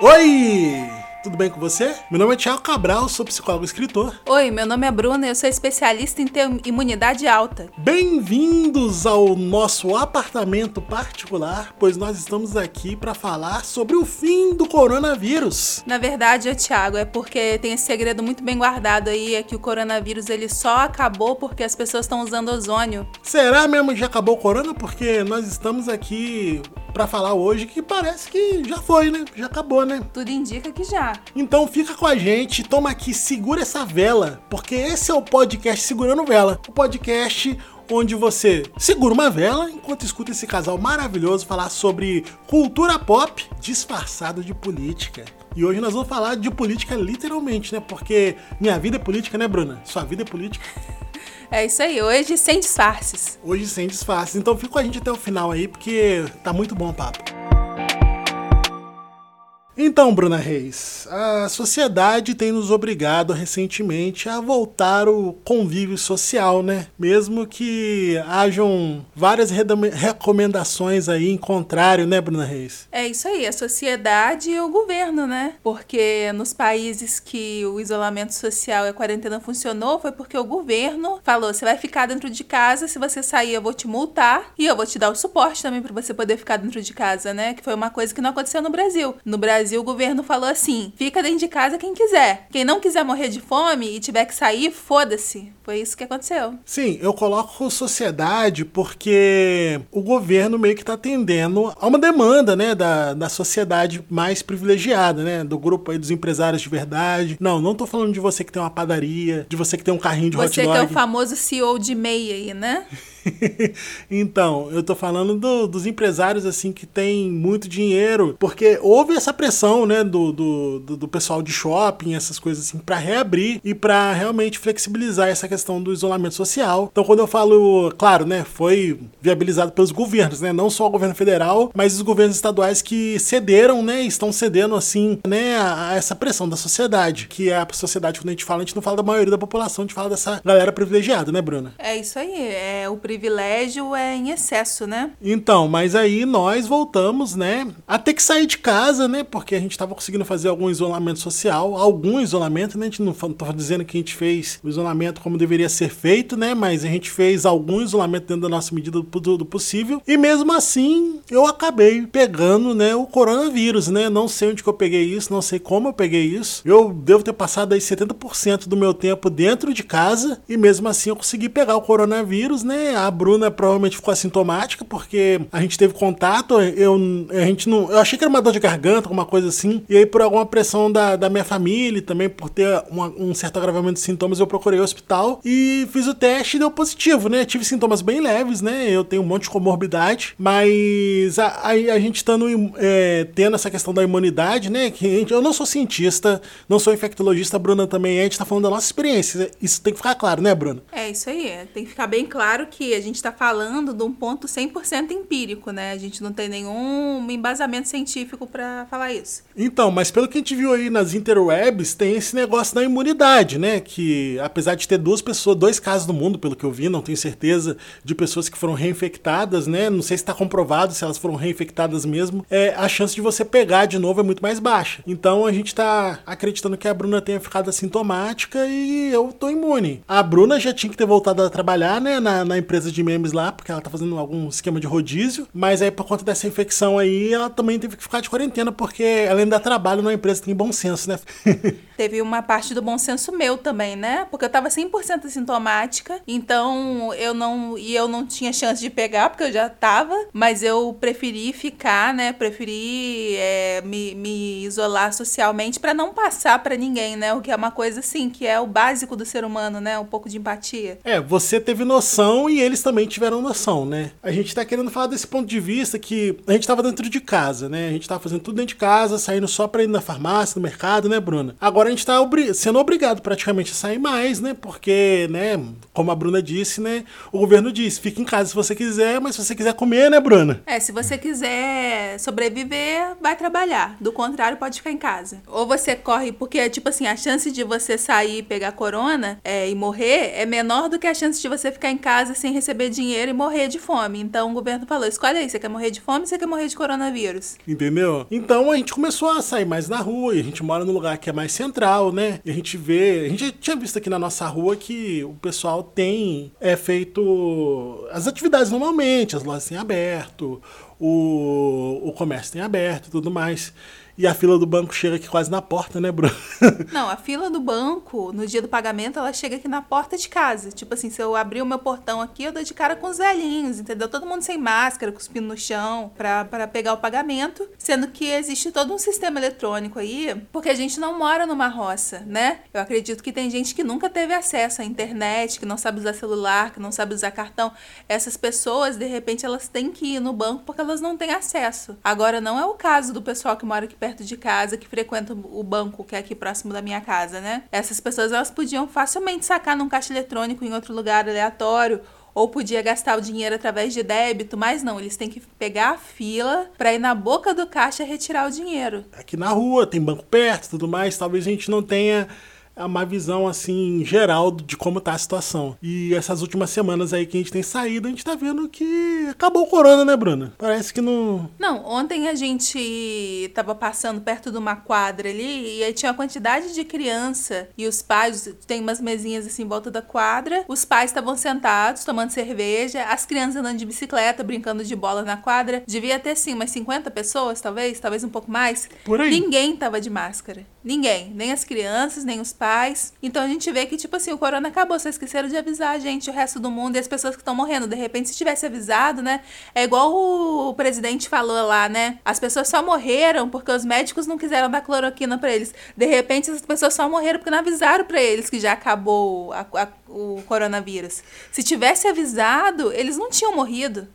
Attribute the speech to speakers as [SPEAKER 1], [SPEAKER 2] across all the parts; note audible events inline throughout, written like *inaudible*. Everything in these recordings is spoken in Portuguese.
[SPEAKER 1] Oi! Tudo bem com você? Meu nome é Thiago Cabral, sou psicólogo e escritor.
[SPEAKER 2] Oi, meu nome é Bruna, eu sou especialista em ter imunidade alta.
[SPEAKER 1] Bem-vindos ao nosso apartamento particular, pois nós estamos aqui para falar sobre o fim do coronavírus.
[SPEAKER 2] Na verdade, Thiago, é porque tem esse segredo muito bem guardado aí, é que o coronavírus ele só acabou porque as pessoas estão usando ozônio.
[SPEAKER 1] Será mesmo que já acabou o corona? Porque nós estamos aqui para falar hoje que parece que já foi, né? Já acabou, né?
[SPEAKER 2] Tudo indica que já.
[SPEAKER 1] Então fica com a gente, toma aqui, segura essa vela, porque esse é o podcast Segurando Vela. O podcast onde você segura uma vela enquanto escuta esse casal maravilhoso falar sobre cultura pop disfarçado de política. E hoje nós vamos falar de política literalmente, né? Porque minha vida é política, né, Bruna? Sua vida é política. *laughs*
[SPEAKER 2] É isso aí, hoje sem disfarces.
[SPEAKER 1] Hoje sem disfarces. Então fica com a gente até o final aí, porque tá muito bom o papo. Então, Bruna Reis, a sociedade tem nos obrigado recentemente a voltar o convívio social, né? Mesmo que hajam várias recomendações aí em contrário, né, Bruna Reis?
[SPEAKER 2] É isso aí, a sociedade e o governo, né? Porque nos países que o isolamento social e a quarentena funcionou, foi porque o governo falou: você vai ficar dentro de casa, se você sair, eu vou te multar e eu vou te dar o suporte também para você poder ficar dentro de casa, né? Que foi uma coisa que não aconteceu no Brasil. No Brasil, Brasil, o governo falou assim: fica dentro de casa quem quiser. Quem não quiser morrer de fome e tiver que sair, foda-se. Foi isso que aconteceu.
[SPEAKER 1] Sim, eu coloco sociedade porque o governo meio que tá atendendo a uma demanda, né, da, da sociedade mais privilegiada, né, do grupo aí dos empresários de verdade. Não, não tô falando de você que tem uma padaria, de você que tem um carrinho de
[SPEAKER 2] você
[SPEAKER 1] hot dog.
[SPEAKER 2] Você que é o famoso CEO de MEI aí, né? *laughs* *laughs*
[SPEAKER 1] então, eu tô falando do, dos empresários assim que tem muito dinheiro, porque houve essa pressão, né, do, do, do pessoal de shopping, essas coisas assim, para reabrir e para realmente flexibilizar essa questão do isolamento social. Então, quando eu falo, claro, né, foi viabilizado pelos governos, né, não só o governo federal, mas os governos estaduais que cederam, né, estão cedendo assim, né, a, a essa pressão da sociedade, que é a sociedade quando a gente fala, a gente não fala da maioria da população, a gente fala dessa galera privilegiada, né, Bruna?
[SPEAKER 2] É isso aí, é o privilégio é em excesso, né?
[SPEAKER 1] Então, mas aí nós voltamos, né, a ter que sair de casa, né, porque a gente estava conseguindo fazer algum isolamento social, algum isolamento, né, a gente não tô dizendo que a gente fez o isolamento como deveria ser feito, né, mas a gente fez algum isolamento dentro da nossa medida do, do possível, e mesmo assim eu acabei pegando, né, o coronavírus, né, não sei onde que eu peguei isso, não sei como eu peguei isso, eu devo ter passado aí 70% do meu tempo dentro de casa, e mesmo assim eu consegui pegar o coronavírus, né, a Bruna provavelmente ficou assintomática porque a gente teve contato, eu, a gente não, eu achei que era uma dor de garganta, alguma coisa assim, e aí por alguma pressão da, da minha família também por ter uma, um certo agravamento de sintomas, eu procurei o hospital e fiz o teste e deu positivo, né? Tive sintomas bem leves, né? Eu tenho um monte de comorbidade, mas a, a, gente estando é, tendo essa questão da imunidade, né? Que gente, eu não sou cientista, não sou infectologista, a Bruna também é, a gente tá falando da nossa experiência. Isso tem que ficar claro, né, Bruna?
[SPEAKER 2] É isso aí, tem que ficar bem claro que a gente está falando de um ponto 100% empírico, né? A gente não tem nenhum embasamento científico para falar isso.
[SPEAKER 1] Então, mas pelo que a gente viu aí nas interwebs, tem esse negócio da imunidade, né? Que apesar de ter duas pessoas, dois casos no mundo, pelo que eu vi, não tenho certeza de pessoas que foram reinfectadas, né? Não sei se está comprovado se elas foram reinfectadas mesmo. É, a chance de você pegar de novo é muito mais baixa. Então a gente está acreditando que a Bruna tenha ficado assintomática e eu tô imune. A Bruna já tinha que ter voltado a trabalhar, né? Na, na empresa de memes lá, porque ela tá fazendo algum esquema de rodízio. Mas aí, por conta dessa infecção aí, ela também teve que ficar de quarentena, porque ela ainda trabalha numa empresa que tem bom senso, né? *laughs*
[SPEAKER 2] teve uma parte do bom senso meu também, né? Porque eu tava 100% sintomática, então eu não. E eu não tinha chance de pegar, porque eu já tava, mas eu preferi ficar, né? Preferi é, me, me isolar socialmente para não passar para ninguém, né? O que é uma coisa assim, que é o básico do ser humano, né? Um pouco de empatia.
[SPEAKER 1] É, você teve noção e eles também tiveram noção, né? A gente tá querendo falar desse ponto de vista que a gente tava dentro de casa, né? A gente tava fazendo tudo dentro de casa, saindo só pra ir na farmácia, no mercado, né, Bruna? Agora a gente tá obri sendo obrigado praticamente a sair mais, né? Porque, né, como a Bruna disse, né? O governo disse, fica em casa se você quiser, mas se você quiser comer, né, Bruna?
[SPEAKER 2] É, se você quiser sobreviver, vai trabalhar. Do contrário, pode ficar em casa. Ou você corre, porque, tipo assim, a chance de você sair e pegar corona é, e morrer é menor do que a chance de você ficar em casa sem receber dinheiro e morrer de fome. Então o governo falou: escolhe aí, você quer morrer de fome ou você quer morrer de coronavírus?
[SPEAKER 1] Entendeu? Então a gente começou a sair mais na rua, e a gente mora num lugar que é mais central, né? E a gente vê. A gente tinha visto aqui na nossa rua que o pessoal tem é, feito as atividades normalmente, as lojas têm aberto, o, o comércio tem aberto tudo mais. E a fila do banco chega aqui quase na porta, né, Bruno? *laughs*
[SPEAKER 2] Não, a fila do banco, no dia do pagamento, ela chega aqui na porta de casa. Tipo assim, se eu abrir o meu portão aqui, eu dou de cara com os velhinhos, entendeu? Todo mundo sem máscara, cuspindo no chão pra pegar o pagamento. Sendo que existe todo um sistema eletrônico aí, porque a gente não mora numa roça, né? Eu acredito que tem gente que nunca teve acesso à internet, que não sabe usar celular, que não sabe usar cartão. Essas pessoas, de repente, elas têm que ir no banco porque elas não têm acesso. Agora, não é o caso do pessoal que mora aqui perto de casa, que frequentam o banco que é aqui próximo da minha casa, né? Essas pessoas elas podiam facilmente sacar num caixa eletrônico em outro lugar aleatório ou podia gastar o dinheiro através de débito, mas não, eles têm que pegar a fila para ir na boca do caixa retirar o dinheiro.
[SPEAKER 1] Aqui na rua, tem banco perto, tudo mais, talvez a gente não tenha uma visão assim geral de como tá a situação. E essas últimas semanas aí que a gente tem saído, a gente tá vendo que acabou o corona, né, Bruna? Parece que não.
[SPEAKER 2] Não, ontem a gente tava passando perto de uma quadra ali e aí tinha uma quantidade de criança e os pais, tem umas mesinhas assim em volta da quadra, os pais estavam sentados tomando cerveja, as crianças andando de bicicleta, brincando de bola na quadra. Devia ter sim umas 50 pessoas, talvez, talvez um pouco mais.
[SPEAKER 1] Por aí.
[SPEAKER 2] Ninguém tava de máscara. Ninguém, nem as crianças, nem os pais. Então a gente vê que, tipo assim, o corona acabou. Vocês esqueceram de avisar a gente, o resto do mundo e as pessoas que estão morrendo. De repente, se tivesse avisado, né? É igual o presidente falou lá, né? As pessoas só morreram porque os médicos não quiseram dar cloroquina para eles. De repente, as pessoas só morreram porque não avisaram para eles que já acabou a, a, o coronavírus. Se tivesse avisado, eles não tinham morrido.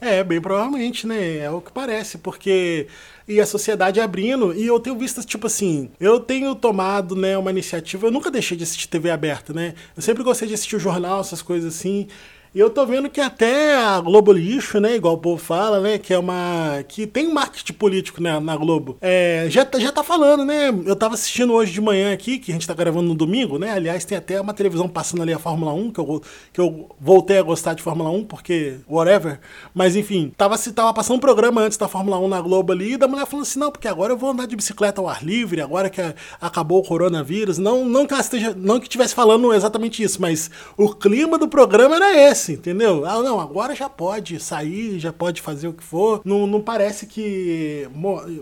[SPEAKER 1] É, bem provavelmente, né? É o que parece, porque e a sociedade abrindo. E eu tenho visto, tipo assim, eu tenho tomado, né, uma iniciativa. Eu nunca deixei de assistir TV aberta, né? Eu sempre gostei de assistir o jornal, essas coisas assim. E eu tô vendo que até a Globo Lixo, né, igual o povo fala, né, que é uma... que tem marketing político né, na Globo, é, já, tá, já tá falando, né, eu tava assistindo hoje de manhã aqui, que a gente tá gravando no domingo, né, aliás, tem até uma televisão passando ali a Fórmula 1, que eu, que eu voltei a gostar de Fórmula 1, porque whatever, mas enfim, tava, tava passando um programa antes da Fórmula 1 na Globo ali, e da mulher falando assim, não, porque agora eu vou andar de bicicleta ao ar livre, agora que acabou o coronavírus, não, não que ela esteja, não que estivesse falando exatamente isso, mas o clima do programa era esse, entendeu? Ah, não, agora já pode sair, já pode fazer o que for. Não, não parece que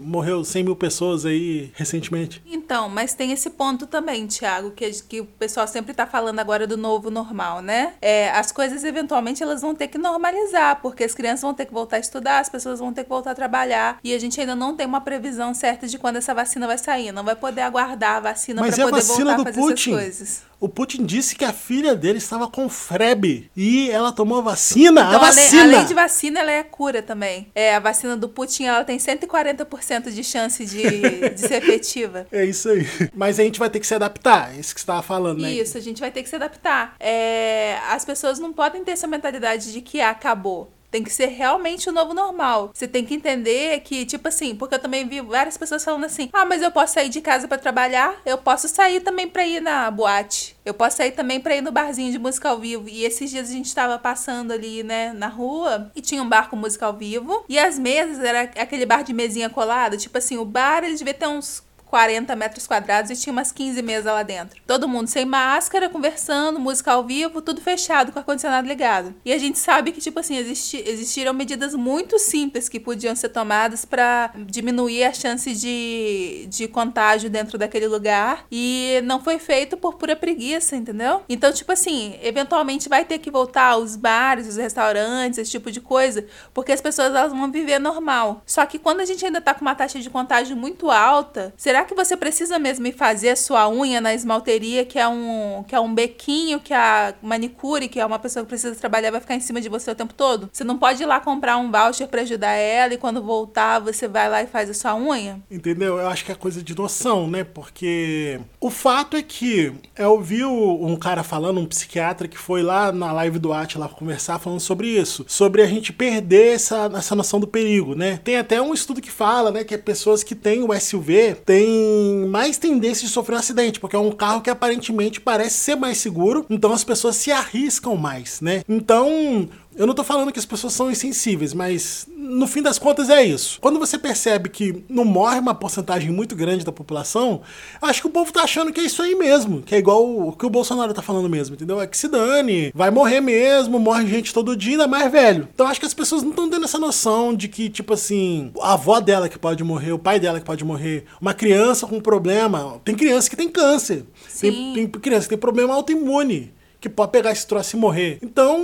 [SPEAKER 1] morreu 100 mil pessoas aí recentemente.
[SPEAKER 2] Então, mas tem esse ponto também, Thiago, que, que o pessoal sempre tá falando agora do novo normal, né? É, as coisas eventualmente elas vão ter que normalizar, porque as crianças vão ter que voltar a estudar, as pessoas vão ter que voltar a trabalhar, e a gente ainda não tem uma previsão certa de quando essa vacina vai sair. Não vai poder aguardar a vacina para poder voltar a fazer Putin. essas coisas
[SPEAKER 1] o Putin disse que a filha dele estava com febre e ela tomou vacina.
[SPEAKER 2] Então,
[SPEAKER 1] a vacina.
[SPEAKER 2] Além, além de vacina, ela é cura também. É, a vacina do Putin, ela tem 140% de chance de, *laughs* de ser efetiva.
[SPEAKER 1] É isso aí. Mas a gente vai ter que se adaptar, é isso que você estava falando, né?
[SPEAKER 2] Isso, a gente vai ter que se adaptar. É, as pessoas não podem ter essa mentalidade de que acabou. Tem que ser realmente o novo normal. Você tem que entender que, tipo assim, porque eu também vi várias pessoas falando assim: ah, mas eu posso sair de casa para trabalhar, eu posso sair também pra ir na boate. Eu posso sair também pra ir no barzinho de música ao vivo. E esses dias a gente tava passando ali, né, na rua e tinha um bar com música ao vivo. E as mesas era aquele bar de mesinha colada. Tipo assim, o bar ele devia ter uns 40 metros quadrados e tinha umas 15 mesas lá dentro. Todo mundo sem máscara, conversando, música ao vivo, tudo fechado, com ar-condicionado ligado. E a gente sabe que, tipo assim, existi existiram medidas muito simples que podiam ser tomadas para diminuir a chance de, de contágio dentro daquele lugar. E não foi feito por pura preguiça, entendeu? Então, tipo assim, eventualmente vai ter que voltar aos bares, os restaurantes, esse tipo de coisa, porque as pessoas elas vão viver normal. Só que quando a gente ainda tá com uma taxa de contágio muito alta, será que você precisa mesmo ir fazer a sua unha na esmalteria, que é um, que é um bequinho, que a manicure, que é uma pessoa que precisa trabalhar, vai ficar em cima de você o tempo todo? Você não pode ir lá comprar um voucher para ajudar ela e quando voltar você vai lá e faz a sua unha?
[SPEAKER 1] Entendeu? Eu acho que é coisa de noção, né? Porque o fato é que eu vi um cara falando, um psiquiatra que foi lá na live do Atila conversar falando sobre isso, sobre a gente perder essa, essa noção do perigo, né? Tem até um estudo que fala, né, que é pessoas que têm o SUV têm mais tendência de sofrer um acidente, porque é um carro que aparentemente parece ser mais seguro, então as pessoas se arriscam mais, né? Então, eu não tô falando que as pessoas são insensíveis, mas no fim das contas é isso. Quando você percebe que não morre uma porcentagem muito grande da população, acho que o povo tá achando que é isso aí mesmo, que é igual o que o Bolsonaro tá falando mesmo, entendeu? É que se dane, vai morrer mesmo, morre gente todo dia, ainda mais velho. Então acho que as pessoas não estão tendo essa noção de que, tipo assim, a avó dela que pode morrer, o pai dela que pode morrer, uma criança com problema. Tem criança que tem câncer, tem, tem criança que tem problema autoimune que pode pegar esse troço e morrer. Então.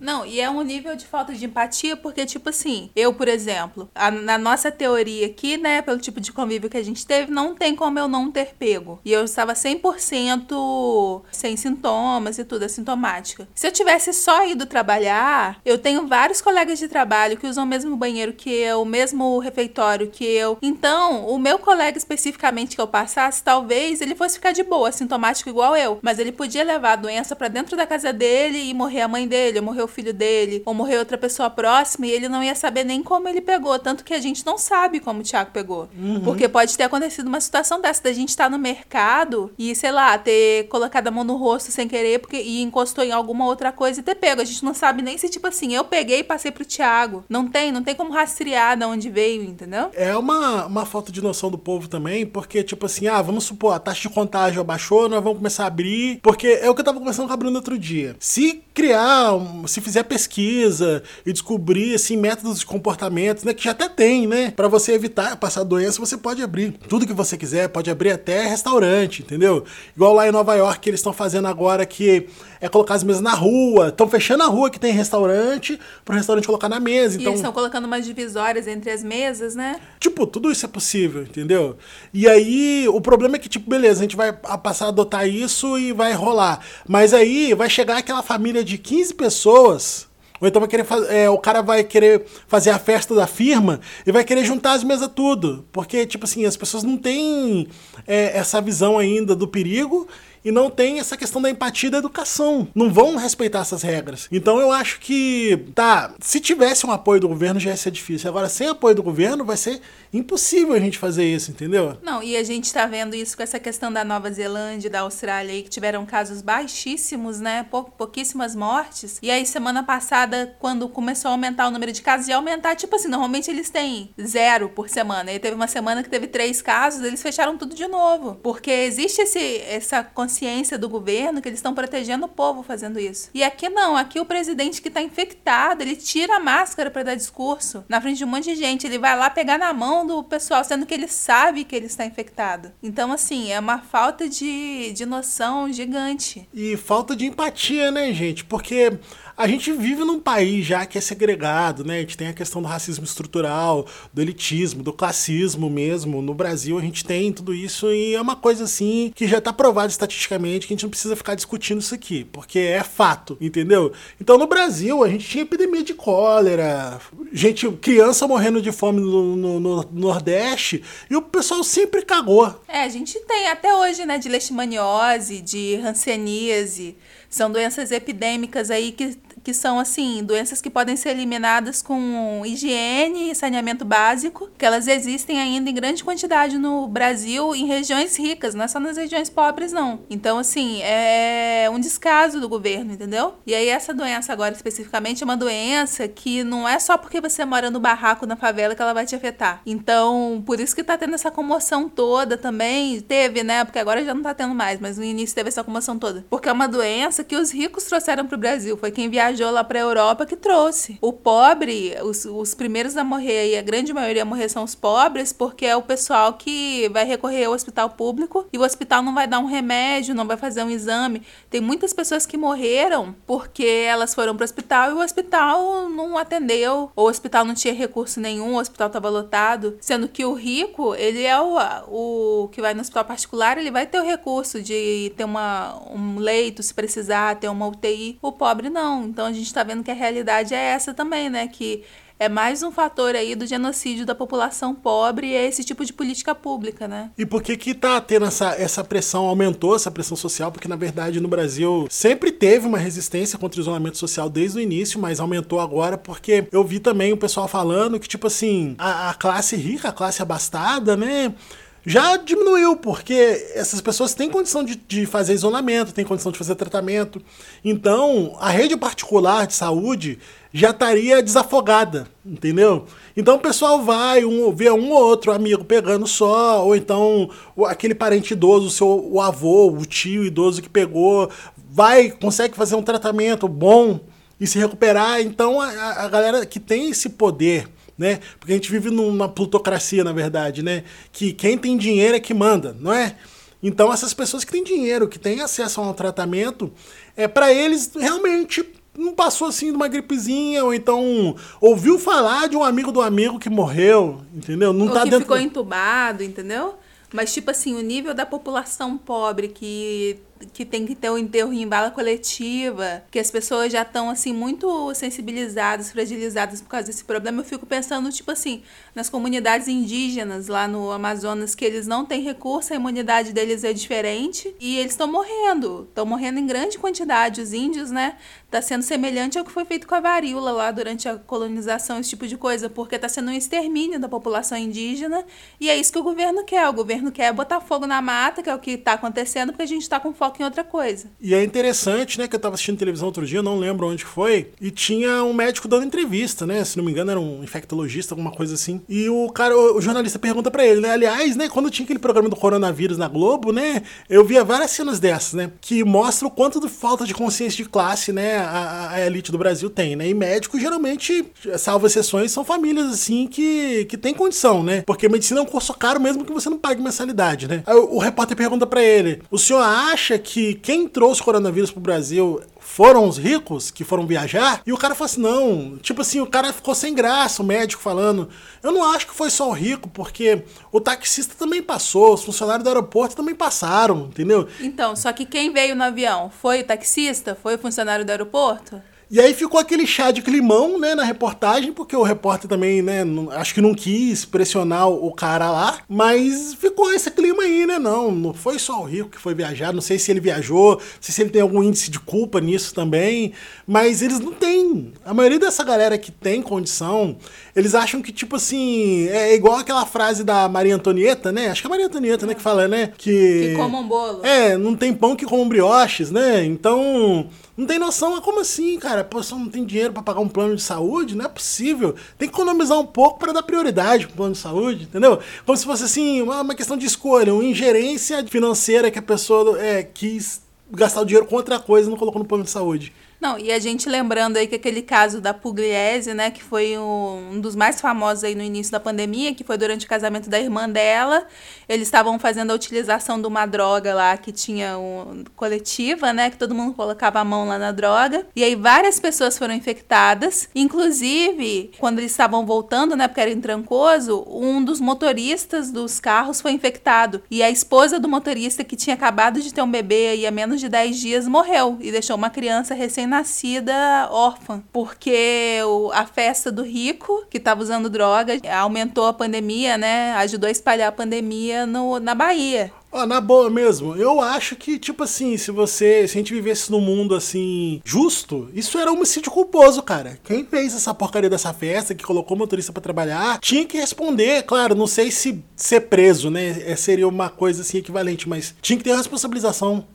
[SPEAKER 2] Não, e é um nível de falta de empatia, porque, tipo assim, eu, por exemplo, a, na nossa teoria aqui, né, pelo tipo de convívio que a gente teve, não tem como eu não ter pego. E eu estava 100% sem sintomas e tudo, assintomática. Se eu tivesse só ido trabalhar, eu tenho vários colegas de trabalho que usam o mesmo banheiro que eu, o mesmo refeitório que eu. Então, o meu colega especificamente que eu passasse, talvez ele fosse ficar de boa, assintomático igual eu, mas ele podia levar a doença para dentro da casa dele e morrer a mãe dele, ou morrer o filho dele, ou morrer outra pessoa próxima, e ele não ia saber nem como ele pegou. Tanto que a gente não sabe como o Thiago pegou. Uhum. Porque pode ter acontecido uma situação dessa, da gente estar tá no mercado e, sei lá, ter colocado a mão no rosto sem querer porque, e encostou em alguma outra coisa e ter pego. A gente não sabe nem se, tipo assim, eu peguei e passei pro Thiago. Não tem, não tem como rastrear de onde veio, entendeu?
[SPEAKER 1] É uma, uma falta de noção do povo também, porque, tipo assim, ah, vamos supor, a taxa de contágio abaixou, nós vamos começar a abrir. Porque é o que eu tava conversando com a Bruna outro dia. Se criar, se fizer pesquisa e descobrir assim métodos de comportamento, né, que já até tem, né, para você evitar passar doença, você pode abrir tudo que você quiser, pode abrir até restaurante, entendeu? Igual lá em Nova York que eles estão fazendo agora que é colocar as mesas na rua. Estão fechando a rua que tem restaurante para o restaurante colocar na mesa. Então...
[SPEAKER 2] E eles estão colocando umas divisórias entre as mesas, né?
[SPEAKER 1] Tipo, tudo isso é possível, entendeu? E aí, o problema é que, tipo, beleza, a gente vai passar a adotar isso e vai rolar. Mas aí vai chegar aquela família de 15 pessoas. Ou então vai querer é, o cara vai querer fazer a festa da firma e vai querer juntar as mesas tudo. Porque, tipo assim, as pessoas não têm é, essa visão ainda do perigo e não tem essa questão da empatia da educação. Não vão respeitar essas regras. Então eu acho que, tá, se tivesse um apoio do governo já ia ser difícil. Agora, sem apoio do governo, vai ser impossível a gente fazer isso, entendeu?
[SPEAKER 2] Não, e a gente tá vendo isso com essa questão da Nova Zelândia, da Austrália aí, que tiveram casos baixíssimos, né? Pou, pouquíssimas mortes. E aí, semana passada, quando começou a aumentar o número de casos, ia aumentar, tipo assim, normalmente eles têm zero por semana. E teve uma semana que teve três casos, eles fecharam tudo de novo. Porque existe esse, essa consciência do governo que eles estão protegendo o povo fazendo isso. E aqui não, aqui o presidente que tá infectado, ele tira a máscara para dar discurso na frente de um monte de gente. Ele vai lá pegar na mão do pessoal, sendo que ele sabe que ele está infectado. Então, assim, é uma falta de, de noção gigante.
[SPEAKER 1] E falta de empatia, né, gente? Porque a gente vive num país já que é segregado, né? A gente tem a questão do racismo estrutural, do elitismo, do classismo mesmo. No Brasil a gente tem tudo isso e é uma coisa assim que já está provado estatisticamente que a gente não precisa ficar discutindo isso aqui, porque é fato, entendeu? Então no Brasil a gente tinha epidemia de cólera, gente, criança morrendo de fome no, no, no Nordeste e o pessoal sempre cagou.
[SPEAKER 2] É, a gente tem até hoje, né, de leishmaniose, de hanseníase. São doenças epidêmicas aí que que são assim, doenças que podem ser eliminadas com higiene e saneamento básico, que elas existem ainda em grande quantidade no Brasil, em regiões ricas, não é só nas regiões pobres não. Então assim, é um descaso do governo, entendeu? E aí essa doença agora especificamente é uma doença que não é só porque você mora no barraco na favela que ela vai te afetar. Então, por isso que tá tendo essa comoção toda também, teve, né? Porque agora já não tá tendo mais, mas no início teve essa comoção toda. Porque é uma doença que os ricos trouxeram pro Brasil, foi quem viajou viajou lá para a Europa que trouxe. O pobre, os, os primeiros a morrer e a grande maioria a morrer são os pobres, porque é o pessoal que vai recorrer ao hospital público e o hospital não vai dar um remédio, não vai fazer um exame. Tem muitas pessoas que morreram porque elas foram para o hospital e o hospital não atendeu, ou o hospital não tinha recurso nenhum, o hospital estava lotado, sendo que o rico, ele é o, o que vai no hospital particular, ele vai ter o recurso de ter uma, um leito se precisar, ter uma UTI. O pobre não. Então a gente está vendo que a realidade é essa também, né? Que é mais um fator aí do genocídio da população pobre e é esse tipo de política pública, né?
[SPEAKER 1] E por que que tá tendo essa, essa pressão, aumentou essa pressão social? Porque, na verdade, no Brasil sempre teve uma resistência contra o isolamento social desde o início, mas aumentou agora porque eu vi também o pessoal falando que, tipo assim, a, a classe rica, a classe abastada, né? Já diminuiu, porque essas pessoas têm condição de, de fazer isolamento, têm condição de fazer tratamento. Então, a rede particular de saúde já estaria desafogada, entendeu? Então o pessoal vai, um, vê um ou outro amigo pegando só, ou então aquele parente idoso, o seu o avô, o tio idoso que pegou, vai, consegue fazer um tratamento bom e se recuperar. Então a, a galera que tem esse poder né? Porque a gente vive numa plutocracia, na verdade, né? Que quem tem dinheiro é que manda, não é? Então essas pessoas que têm dinheiro, que têm acesso a um tratamento, é para eles realmente não passou assim de uma gripezinha, ou então ouviu falar de um amigo do amigo que morreu, entendeu?
[SPEAKER 2] Não ou tá que dentro... ficou entubado, entendeu? Mas, tipo assim, o nível da população pobre que que tem que ter o enterro em bala coletiva, que as pessoas já estão assim muito sensibilizadas, fragilizadas por causa desse problema. Eu fico pensando tipo assim, nas comunidades indígenas lá no Amazonas que eles não têm recurso, a imunidade deles é diferente e eles estão morrendo, estão morrendo em grande quantidade os índios, né? Tá sendo semelhante ao que foi feito com a varíola lá durante a colonização, esse tipo de coisa, porque tá sendo um extermínio da população indígena e é isso que o governo quer. O governo quer botar fogo na mata, que é o que está acontecendo, porque a gente está com foco foca em outra coisa.
[SPEAKER 1] E é interessante, né, que eu tava assistindo televisão outro dia, não lembro onde foi, e tinha um médico dando entrevista, né, se não me engano era um infectologista, alguma coisa assim. E o cara, o, jornalista pergunta para ele, né, aliás, né, quando tinha aquele programa do coronavírus na Globo, né, eu via várias cenas dessas, né, que mostra o quanto de falta de consciência de classe, né, a, a elite do Brasil tem, né, e médicos geralmente, salvo exceções, são famílias, assim, que, que tem condição, né, porque medicina é um curso caro mesmo que você não pague mensalidade, né. Aí o, o repórter pergunta para ele, o senhor acha que quem trouxe o coronavírus pro Brasil foram os ricos que foram viajar? E o cara falou assim: não. Tipo assim, o cara ficou sem graça, o médico falando. Eu não acho que foi só o rico, porque o taxista também passou, os funcionários do aeroporto também passaram, entendeu?
[SPEAKER 2] Então, só que quem veio no avião? Foi o taxista? Foi o funcionário do aeroporto?
[SPEAKER 1] E aí ficou aquele chá de climão, né, na reportagem, porque o repórter também, né, não, acho que não quis pressionar o cara lá, mas ficou esse clima aí, né, não, não foi só o Rico que foi viajar, não sei se ele viajou, não sei se ele tem algum índice de culpa nisso também, mas eles não têm. A maioria dessa galera que tem condição, eles acham que, tipo assim, é igual aquela frase da Maria Antonieta, né, acho que é a Maria Antonieta, né, que fala, né,
[SPEAKER 2] que... Que comam bolo.
[SPEAKER 1] É, não tem pão que comam brioches, né, então não tem noção, mas como assim, cara? Pô, você não tem dinheiro para pagar um plano de saúde? Não é possível. Tem que economizar um pouco para dar prioridade pro plano de saúde, entendeu? Como se fosse assim, uma, uma questão de escolha, uma ingerência financeira que a pessoa é, quis gastar o dinheiro com outra coisa e não colocou no plano de saúde.
[SPEAKER 2] Não, e a gente lembrando aí que aquele caso da Pugliese, né, que foi um, dos mais famosos aí no início da pandemia, que foi durante o casamento da irmã dela, eles estavam fazendo a utilização de uma droga lá que tinha um, coletiva, né, que todo mundo colocava a mão lá na droga, e aí várias pessoas foram infectadas, inclusive, quando eles estavam voltando, né, porque era em Trancoso, um dos motoristas dos carros foi infectado, e a esposa do motorista que tinha acabado de ter um bebê aí há menos de 10 dias morreu, e deixou uma criança recém nascida órfã, porque o, a festa do rico, que estava usando droga, aumentou a pandemia, né? Ajudou a espalhar a pandemia no, na Bahia.
[SPEAKER 1] Ó, na boa mesmo, eu acho que, tipo assim, se você. Se a gente vivesse num mundo assim, justo, isso era homicídio culposo, cara. Quem fez essa porcaria dessa festa, que colocou o motorista para trabalhar, tinha que responder. Claro, não sei se ser preso, né? É, seria uma coisa assim equivalente, mas tinha que ter responsabilização.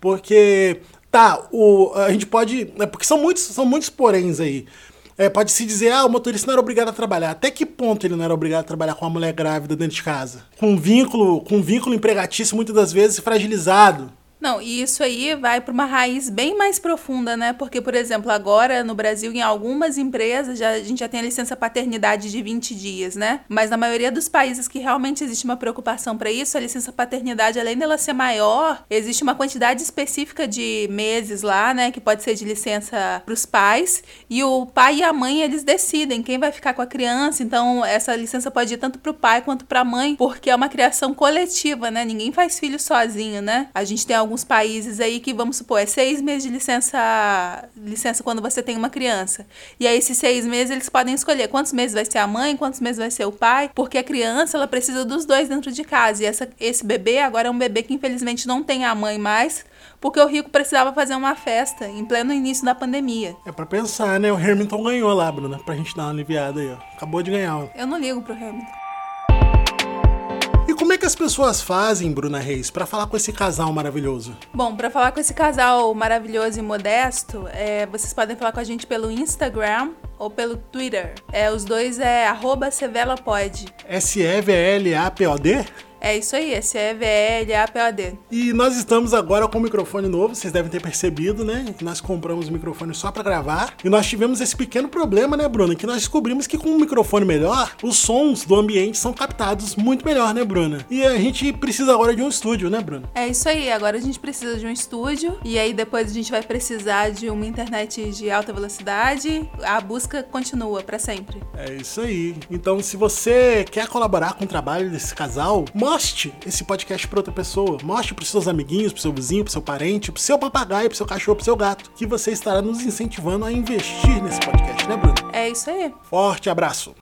[SPEAKER 1] Porque Tá, o, a gente pode. É porque são muitos, são muitos poréns aí. É, pode se dizer, ah, o motorista não era obrigado a trabalhar. Até que ponto ele não era obrigado a trabalhar com uma mulher grávida dentro de casa? Com um vínculo, com um vínculo empregatício muitas das vezes fragilizado.
[SPEAKER 2] Não, e isso aí vai para uma raiz bem mais profunda, né? Porque, por exemplo, agora no Brasil, em algumas empresas, já, a gente já tem a licença paternidade de 20 dias, né? Mas na maioria dos países que realmente existe uma preocupação para isso, a licença paternidade, além dela ser maior, existe uma quantidade específica de meses lá, né? Que pode ser de licença para os pais. E o pai e a mãe, eles decidem quem vai ficar com a criança. Então, essa licença pode ir tanto para o pai quanto para a mãe, porque é uma criação coletiva, né? Ninguém faz filho sozinho, né? A gente tem alguns países aí que, vamos supor, é seis meses de licença, licença quando você tem uma criança. E aí, esses seis meses, eles podem escolher quantos meses vai ser a mãe, quantos meses vai ser o pai, porque a criança, ela precisa dos dois dentro de casa. E essa, esse bebê agora é um bebê que, infelizmente, não tem a mãe mais, porque o rico precisava fazer uma festa em pleno início da pandemia.
[SPEAKER 1] É para pensar, né? O Hamilton ganhou lá, Bruna, pra gente dar uma aliviada aí, ó. Acabou de ganhar, ó.
[SPEAKER 2] Eu não ligo pro Hamilton
[SPEAKER 1] como é que as pessoas fazem, Bruna Reis, para falar com esse casal maravilhoso?
[SPEAKER 2] Bom, para falar com esse casal maravilhoso e modesto, é, vocês podem falar com a gente pelo Instagram ou pelo Twitter. É, os dois é arroba sevelapod.
[SPEAKER 1] S-E-V-L-A-P-O-D?
[SPEAKER 2] É isso aí, esse é VLAPOD.
[SPEAKER 1] E nós estamos agora com um microfone novo, vocês devem ter percebido, né? Que nós compramos um microfone só para gravar. E nós tivemos esse pequeno problema, né, Bruna? Que nós descobrimos que com um microfone melhor, os sons do ambiente são captados muito melhor, né, Bruna? E a gente precisa agora de um estúdio, né, Bruna?
[SPEAKER 2] É isso aí, agora a gente precisa de um estúdio. E aí depois a gente vai precisar de uma internet de alta velocidade. A busca continua para sempre.
[SPEAKER 1] É isso aí. Então, se você quer colaborar com o trabalho desse casal, Mostre esse podcast para outra pessoa. Mostre para seus amiguinhos, para seu vizinho, para seu parente, para seu papagaio, para seu cachorro, para seu gato, que você estará nos incentivando a investir nesse podcast, né, Bruno?
[SPEAKER 2] É isso aí.
[SPEAKER 1] Forte abraço.